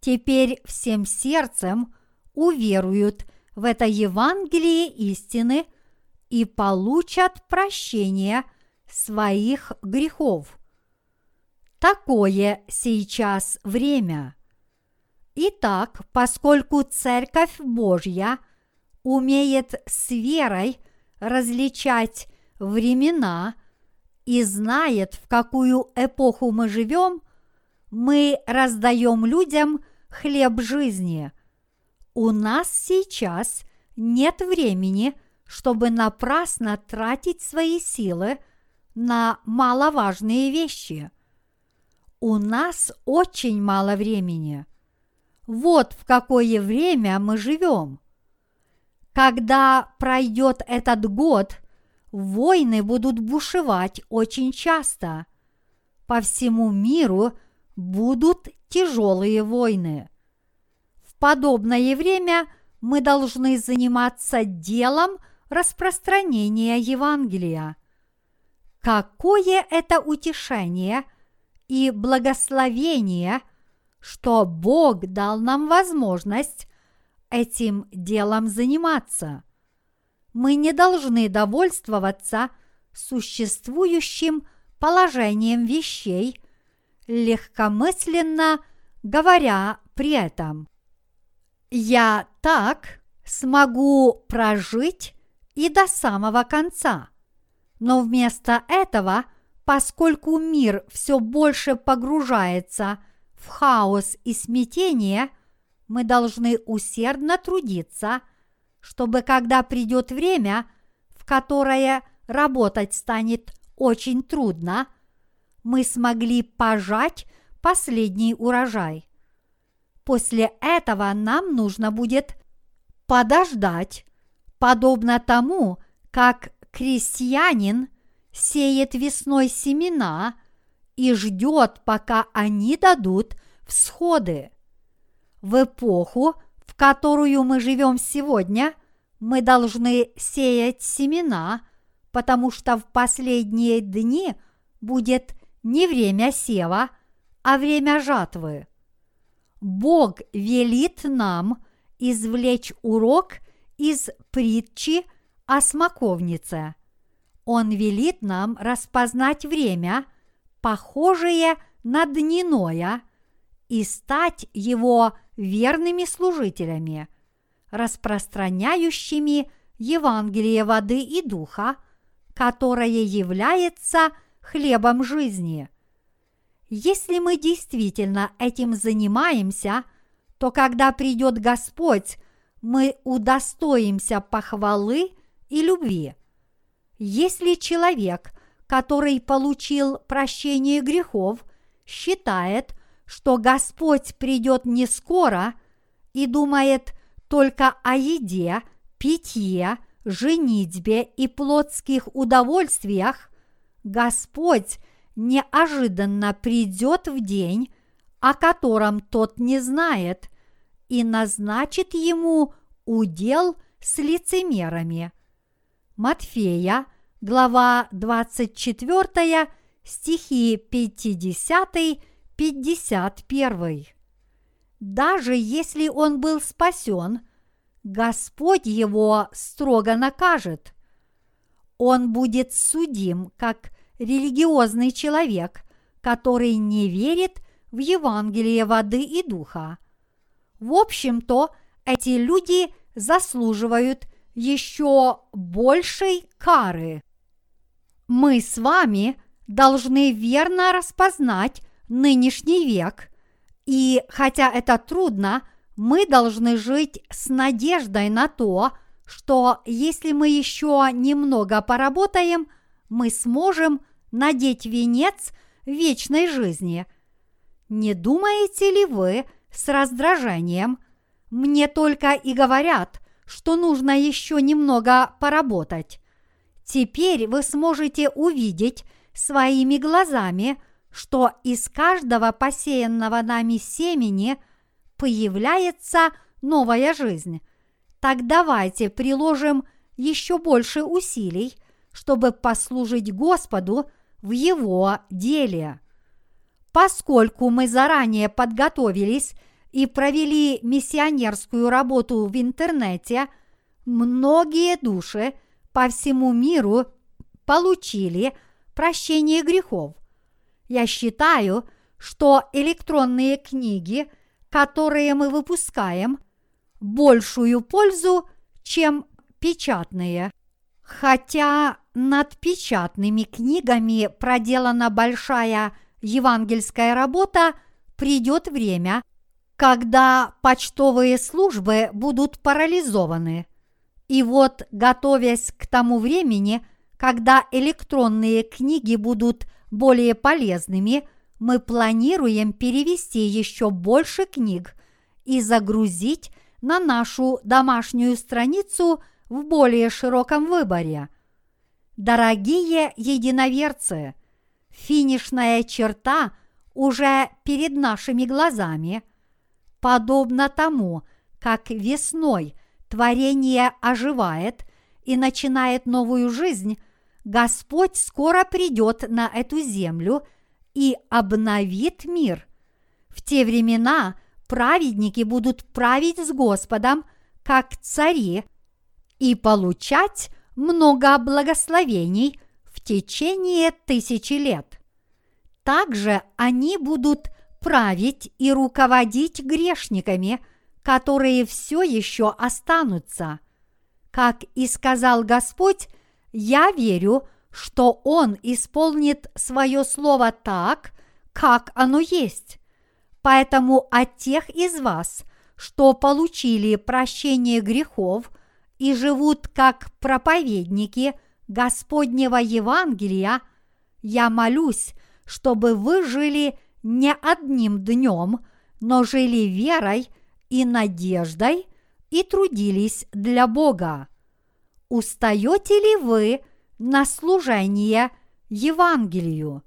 теперь всем сердцем уверуют в это Евангелие истины и получат прощение своих грехов. Такое сейчас время. Итак, поскольку Церковь Божья умеет с верой различать времена и знает, в какую эпоху мы живем, мы раздаем людям хлеб жизни. У нас сейчас нет времени, чтобы напрасно тратить свои силы на маловажные вещи – у нас очень мало времени. Вот в какое время мы живем. Когда пройдет этот год, войны будут бушевать очень часто. По всему миру будут тяжелые войны. Подобное время мы должны заниматься делом распространения Евангелия. Какое это утешение – и благословение, что Бог дал нам возможность этим делом заниматься. Мы не должны довольствоваться существующим положением вещей, легкомысленно говоря при этом. Я так смогу прожить и до самого конца. Но вместо этого – поскольку мир все больше погружается в хаос и смятение, мы должны усердно трудиться, чтобы когда придет время, в которое работать станет очень трудно, мы смогли пожать последний урожай. После этого нам нужно будет подождать, подобно тому, как крестьянин сеет весной семена и ждет, пока они дадут всходы. В эпоху, в которую мы живем сегодня, мы должны сеять семена, потому что в последние дни будет не время сева, а время жатвы. Бог велит нам извлечь урок из притчи о смоковнице. Он велит нам распознать время, похожее на дневное, и стать его верными служителями, распространяющими Евангелие воды и духа, которое является хлебом жизни. Если мы действительно этим занимаемся, то когда придет Господь, мы удостоимся похвалы и любви. Если человек, который получил прощение грехов, считает, что Господь придет не скоро и думает только о еде, питье, женитьбе и плотских удовольствиях, Господь неожиданно придет в день, о котором тот не знает, и назначит ему удел с лицемерами. Матфея, глава 24, стихи 50-51. Даже если он был спасен, Господь его строго накажет. Он будет судим как религиозный человек, который не верит в Евангелие воды и духа. В общем-то, эти люди заслуживают еще большей кары. Мы с вами должны верно распознать нынешний век, и хотя это трудно, мы должны жить с надеждой на то, что если мы еще немного поработаем, мы сможем надеть венец вечной жизни. Не думаете ли вы с раздражением? Мне только и говорят, что нужно еще немного поработать. Теперь вы сможете увидеть своими глазами, что из каждого посеянного нами семени появляется новая жизнь. Так давайте приложим еще больше усилий, чтобы послужить Господу в Его деле. Поскольку мы заранее подготовились и провели миссионерскую работу в интернете, многие души по всему миру получили прощение грехов. Я считаю, что электронные книги, которые мы выпускаем, большую пользу, чем печатные. Хотя над печатными книгами проделана большая евангельская работа, придет время, когда почтовые службы будут парализованы. И вот, готовясь к тому времени, когда электронные книги будут более полезными, мы планируем перевести еще больше книг и загрузить на нашу домашнюю страницу в более широком выборе. Дорогие единоверцы, финишная черта уже перед нашими глазами – подобно тому, как весной творение оживает и начинает новую жизнь, Господь скоро придет на эту землю и обновит мир. В те времена праведники будут править с Господом, как цари, и получать много благословений в течение тысячи лет. Также они будут править и руководить грешниками, которые все еще останутся. Как и сказал Господь, я верю, что Он исполнит свое слово так, как оно есть. Поэтому от тех из вас, что получили прощение грехов и живут как проповедники Господнего Евангелия, я молюсь, чтобы вы жили не одним днем, но жили верой и надеждой и трудились для Бога. Устаете ли вы на служение Евангелию?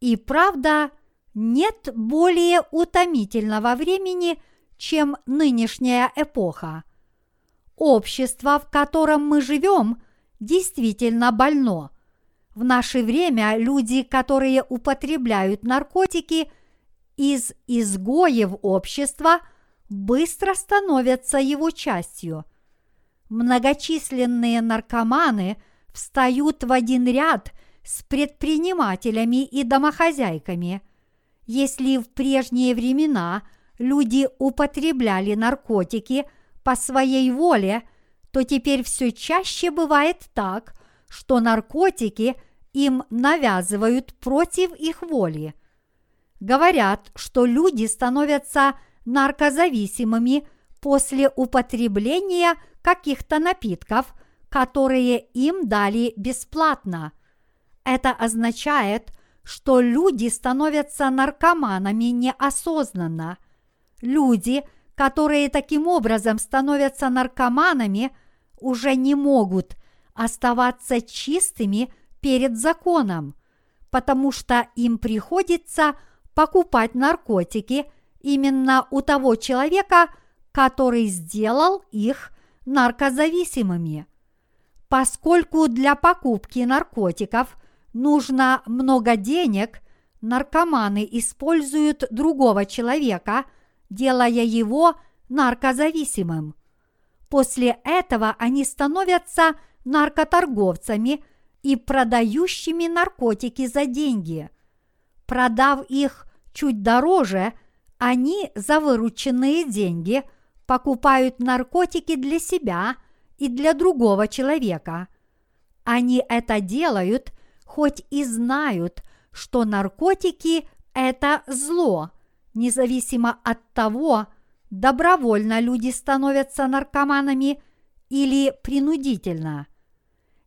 И правда, нет более утомительного времени, чем нынешняя эпоха. Общество, в котором мы живем, действительно больно. В наше время люди, которые употребляют наркотики из изгоев общества, быстро становятся его частью. Многочисленные наркоманы встают в один ряд с предпринимателями и домохозяйками. Если в прежние времена люди употребляли наркотики по своей воле, то теперь все чаще бывает так, что наркотики им навязывают против их воли. Говорят, что люди становятся наркозависимыми после употребления каких-то напитков, которые им дали бесплатно. Это означает, что люди становятся наркоманами неосознанно. Люди, которые таким образом становятся наркоманами, уже не могут оставаться чистыми перед законом, потому что им приходится покупать наркотики именно у того человека, который сделал их наркозависимыми. Поскольку для покупки наркотиков нужно много денег, наркоманы используют другого человека, делая его наркозависимым. После этого они становятся наркоторговцами и продающими наркотики за деньги. Продав их чуть дороже, они за вырученные деньги покупают наркотики для себя и для другого человека. Они это делают, хоть и знают, что наркотики – это зло, независимо от того, добровольно люди становятся наркоманами или принудительно.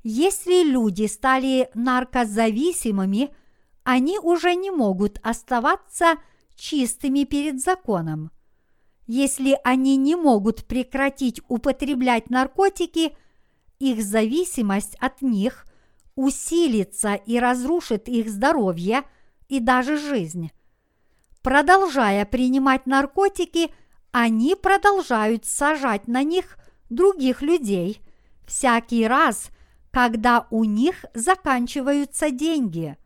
Если люди стали наркозависимыми, они уже не могут оставаться чистыми перед законом. Если они не могут прекратить употреблять наркотики, их зависимость от них усилится и разрушит их здоровье и даже жизнь. Продолжая принимать наркотики – они продолжают сажать на них других людей всякий раз, когда у них заканчиваются деньги.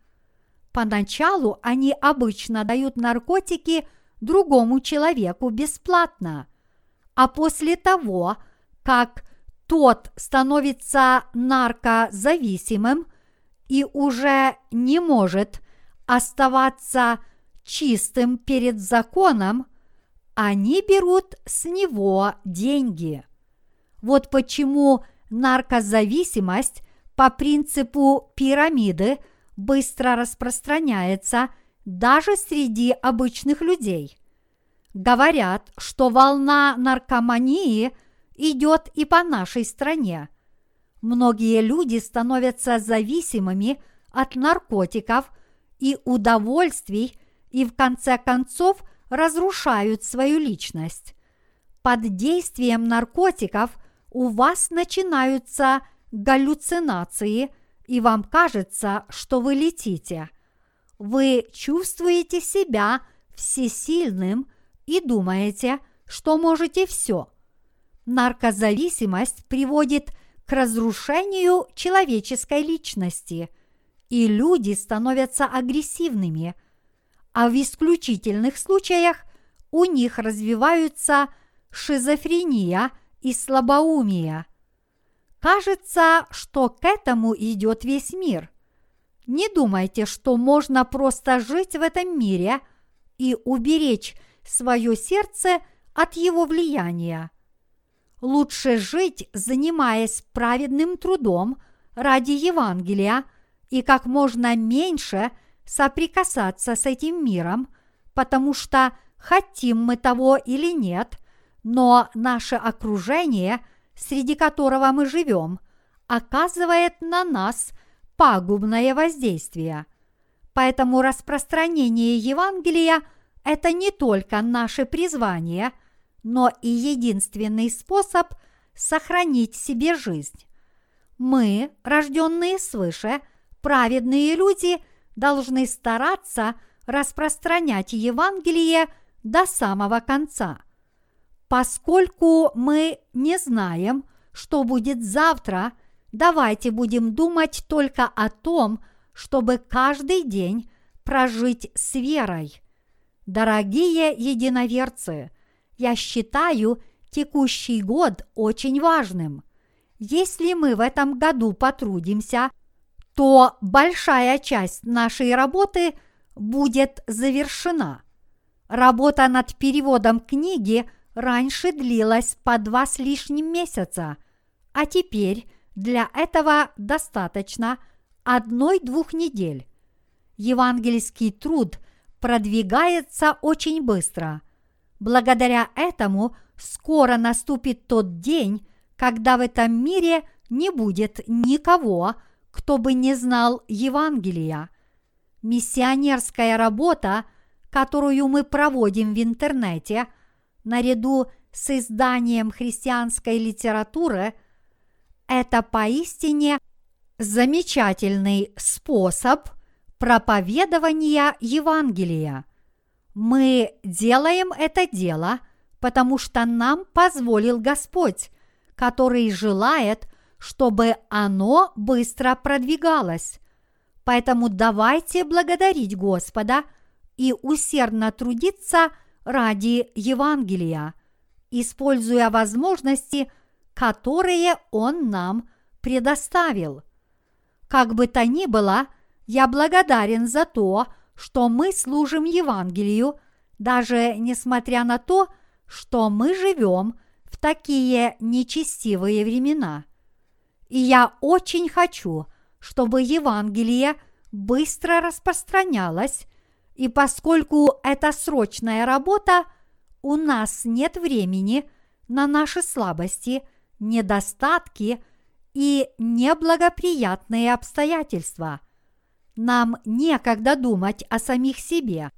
Поначалу они обычно дают наркотики другому человеку бесплатно, а после того, как тот становится наркозависимым и уже не может оставаться чистым перед законом, они берут с него деньги. Вот почему наркозависимость по принципу пирамиды быстро распространяется даже среди обычных людей. Говорят, что волна наркомании идет и по нашей стране. Многие люди становятся зависимыми от наркотиков и удовольствий и в конце концов – разрушают свою личность. Под действием наркотиков у вас начинаются галлюцинации, и вам кажется, что вы летите. Вы чувствуете себя всесильным и думаете, что можете все. Наркозависимость приводит к разрушению человеческой личности, и люди становятся агрессивными – а в исключительных случаях у них развиваются шизофрения и слабоумие. Кажется, что к этому идет весь мир. Не думайте, что можно просто жить в этом мире и уберечь свое сердце от его влияния. Лучше жить, занимаясь праведным трудом ради Евангелия и как можно меньше – соприкасаться с этим миром, потому что хотим мы того или нет, но наше окружение, среди которого мы живем, оказывает на нас пагубное воздействие. Поэтому распространение Евангелия – это не только наше призвание, но и единственный способ сохранить себе жизнь. Мы, рожденные свыше, праведные люди, должны стараться распространять Евангелие до самого конца. Поскольку мы не знаем, что будет завтра, давайте будем думать только о том, чтобы каждый день прожить с верой. Дорогие единоверцы, я считаю текущий год очень важным. Если мы в этом году потрудимся, то большая часть нашей работы будет завершена. Работа над переводом книги раньше длилась по два с лишним месяца, а теперь для этого достаточно одной-двух недель. Евангельский труд продвигается очень быстро. Благодаря этому скоро наступит тот день, когда в этом мире не будет никого, кто бы не знал Евангелия. Миссионерская работа, которую мы проводим в интернете, наряду с изданием христианской литературы, это поистине замечательный способ проповедования Евангелия. Мы делаем это дело, потому что нам позволил Господь, который желает, чтобы оно быстро продвигалось. Поэтому давайте благодарить Господа и усердно трудиться ради Евангелия, используя возможности, которые Он нам предоставил. Как бы то ни было, я благодарен за то, что мы служим Евангелию, даже несмотря на то, что мы живем в такие нечестивые времена. И я очень хочу, чтобы Евангелие быстро распространялось, и поскольку это срочная работа, у нас нет времени на наши слабости, недостатки и неблагоприятные обстоятельства. Нам некогда думать о самих себе.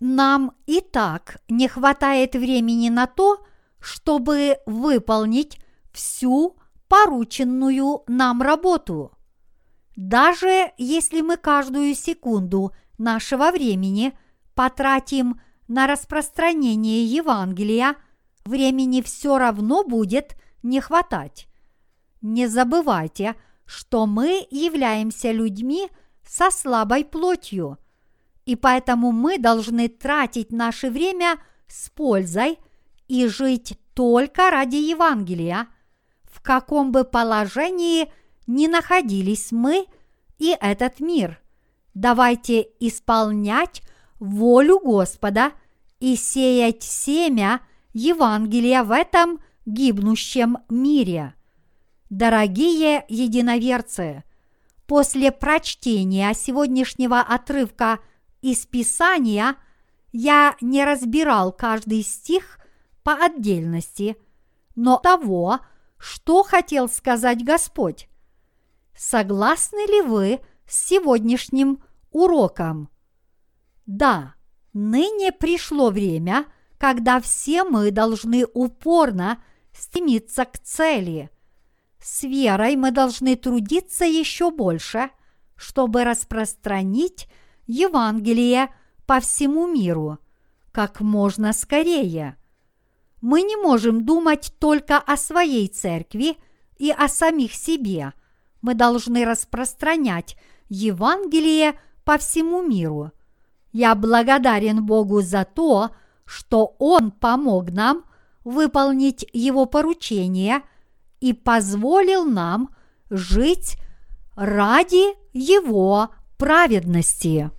Нам и так не хватает времени на то, чтобы выполнить всю порученную нам работу. Даже если мы каждую секунду нашего времени потратим на распространение Евангелия, времени все равно будет не хватать. Не забывайте, что мы являемся людьми со слабой плотью, и поэтому мы должны тратить наше время с пользой и жить только ради Евангелия, в каком бы положении ни находились мы и этот мир. Давайте исполнять волю Господа и сеять семя Евангелия в этом гибнущем мире. Дорогие единоверцы, после прочтения сегодняшнего отрывка из Писания я не разбирал каждый стих по отдельности, но того, что хотел сказать Господь. Согласны ли вы с сегодняшним уроком? Да, ныне пришло время, когда все мы должны упорно стремиться к цели – с верой мы должны трудиться еще больше, чтобы распространить Евангелие по всему миру как можно скорее. Мы не можем думать только о своей церкви и о самих себе. Мы должны распространять Евангелие по всему миру. Я благодарен Богу за то, что Он помог нам выполнить Его поручение – и позволил нам жить ради Его праведности.